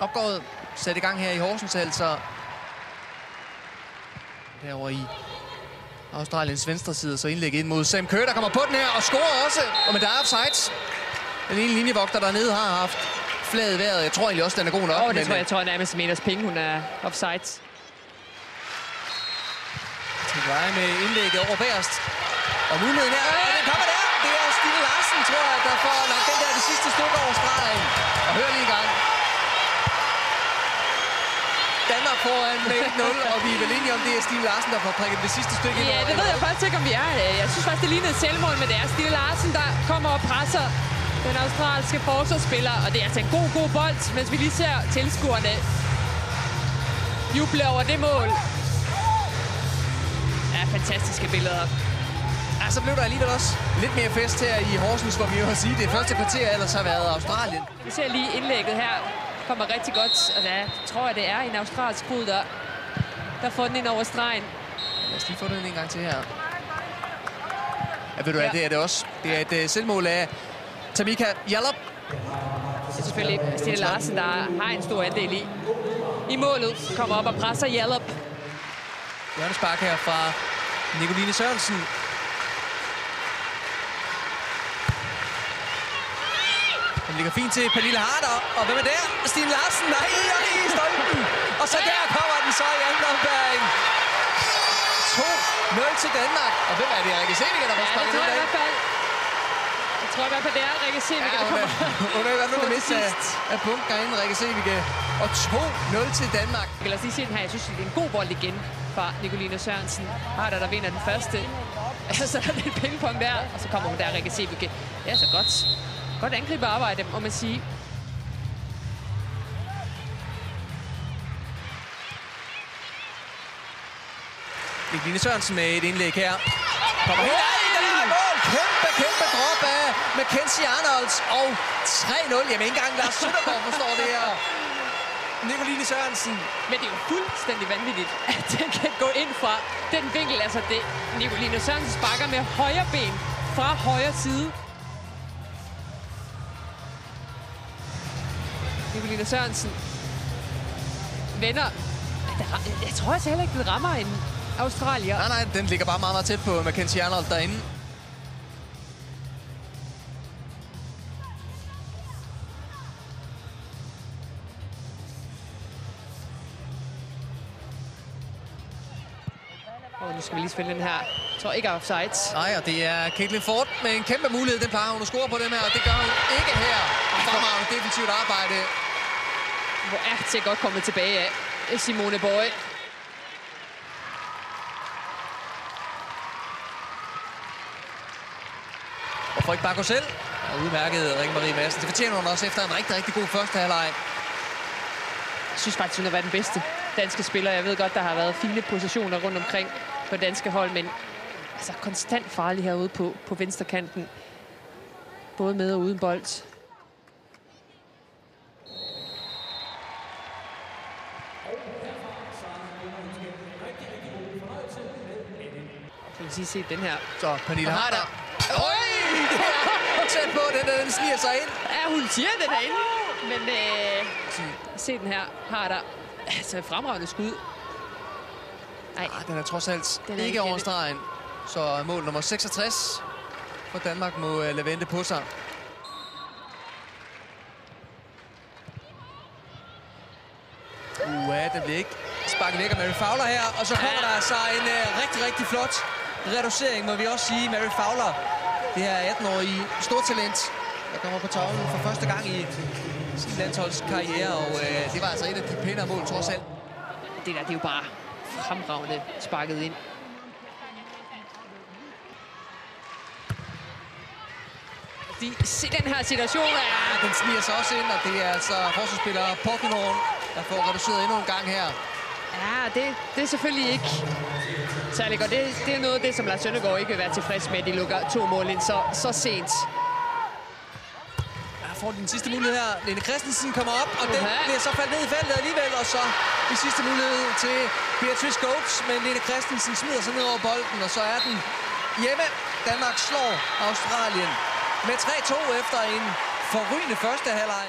opgået sat i gang her i Horsens, altså derovre i Australiens venstre side, så indlæg ind mod Sam Kerr, der kommer på den her og scorer også. Og men der er offsides. Den ene linjevogter dernede har haft flaget vejret. Jeg tror egentlig også, den er god nok. Oh, det men, tror jeg, jeg tror nærmest Meters Penge, hun er offside. Til veje med indlægget over bagerst. Og muligheden er, og den kommer der. Det er Stine Larsen, tror jeg, der får lagt den der det sidste stykke over stregen. Og hør lige i gang. Foran med 1-0, og vi er vel enige om, det er Stine Larsen, der får prikket det sidste stykke ind Ja, det ved jeg faktisk ikke, om vi er. Jeg synes faktisk, det lignede et selvmål, men det er Stine Larsen, der kommer og presser den australske forsvarsspiller. Og det er altså en god, god bold, mens vi lige ser tilskuerne juble over det mål. Ja, fantastiske billeder. Ja, så blev der alligevel også lidt mere fest her i Horsens, hvor vi jo har sige, det første kvarter ellers har været Australien. Vi ser lige indlægget her. Kommer rigtig godt. Og der tror jeg, det er en australsk fod, der, der får den ind over stregen. Lad os lige få den en gang til her. Ja, ved du hvad, Ja. det er det også. Det er et uh, selvmål af Tamika Jallup. Det er selvfølgelig Stine Larsen, der har en stor andel i. I målet kommer op og presser Jallup. Hjørnespark her fra Nicoline Sørensen. Den ligger fint til Pernille Harder. Og hvem er der? Stine Larsen. Nej, og i stolpen. Og så der kommer den så i anden omgang. 2-0 til Danmark. Og hvem er det? Rikke Sevinger, der Ja, får det sparket tror den jeg i hvert fald. Jeg tror i hvert fald, det er Rikke Sevinger, Ja, der er, kommer. hun er i hvert fald det mindste af, af bunker inden Rikke Sevige. Og 2-0 til Danmark. Lad os lige se den her. Jeg synes, det er en god bold igen fra Nicoline Sørensen. Har der, der vinder den første. så er der lidt pingpong der, og så kommer hun der, Rikke Sebeke. Det er så godt. Godt angriberarbejde, må man sige. Nicoline Sørensen med et indlæg her. Kommer helt af i den her mål. Kæmpe, kæmpe drop af Mackenzie Arnolds. Og 3-0. Jamen ikke engang Lars Søndergaard forstår det her. Nicoline Sørensen. Men det er jo fuldstændig vanvittigt, at den kan gå ind fra den vinkel. Altså, det Nicoline Sørensen sparker med højre ben fra højre side. Nicoline Sørensen vender. Jeg tror altså heller ikke, den rammer en australier. Nej, nej, den ligger bare meget, meget tæt på Mackenzie Arnold derinde. Og nu skal vi lige spille den her. Jeg tror ikke offsides. Nej, og det er Caitlin Ford med en kæmpe mulighed. Den plejer hun at score på den her, og det gør hun ikke her. Fremragende defensivt arbejde. Hvor er det godt kommet tilbage af Simone Bøje. Og Frederik Bakker selv er udmærket Rikke Marie Madsen. Det fortjener hun også efter en rigtig, rigtig god første halvleg. Jeg synes faktisk, hun har været den bedste danske spiller. Jeg ved godt, der har været fine positioner rundt omkring på danske hold, men altså konstant farlig herude på, på venstre kanten. Både med og uden bold. Så vil sige se den her. Så Pernille Harder. Harder. Øj, tæt på, den, der, den sniger sig ind. Ja, hun siger den er inde. Men øh, se den her. Har der altså fremragende skud. Nej, Ah, Den er trods alt Den er ikke over stregen. Så mål nummer 66 for Danmark må uh, lade vente på sig. Uha, den bliver ikke sparket væk af Mary Fowler her. Og så kommer der altså en uh, rigtig, rigtig flot reducering, må vi også sige. Mary Fowler, det her 18-årige stortalent, der kommer på tavlen for første gang i sin landsholdskarriere. Og uh, det var altså et af de pænere mål, trods alt. det der det er jo bare fremragende sparket ind. De, se den her situation er... Ja, den sniger sig også ind, og det er altså forsvarsspiller Porkenhorn, der får reduceret endnu en gang her. Det, det er selvfølgelig ikke særlig godt. Det, det er noget af det, som Lars Søndergaard ikke vil være tilfreds med, at de lukker to mål ind så, så sent. Ja, får den sidste mulighed her. Lene Christensen kommer op, og den bliver så faldet ned i feltet alligevel. Og så i sidste mulighed til Beatrice Goetz, men Lene Christensen smider sig ned over bolden, og så er den hjemme. Danmark slår Australien med 3-2 efter en forrygende første halvleg.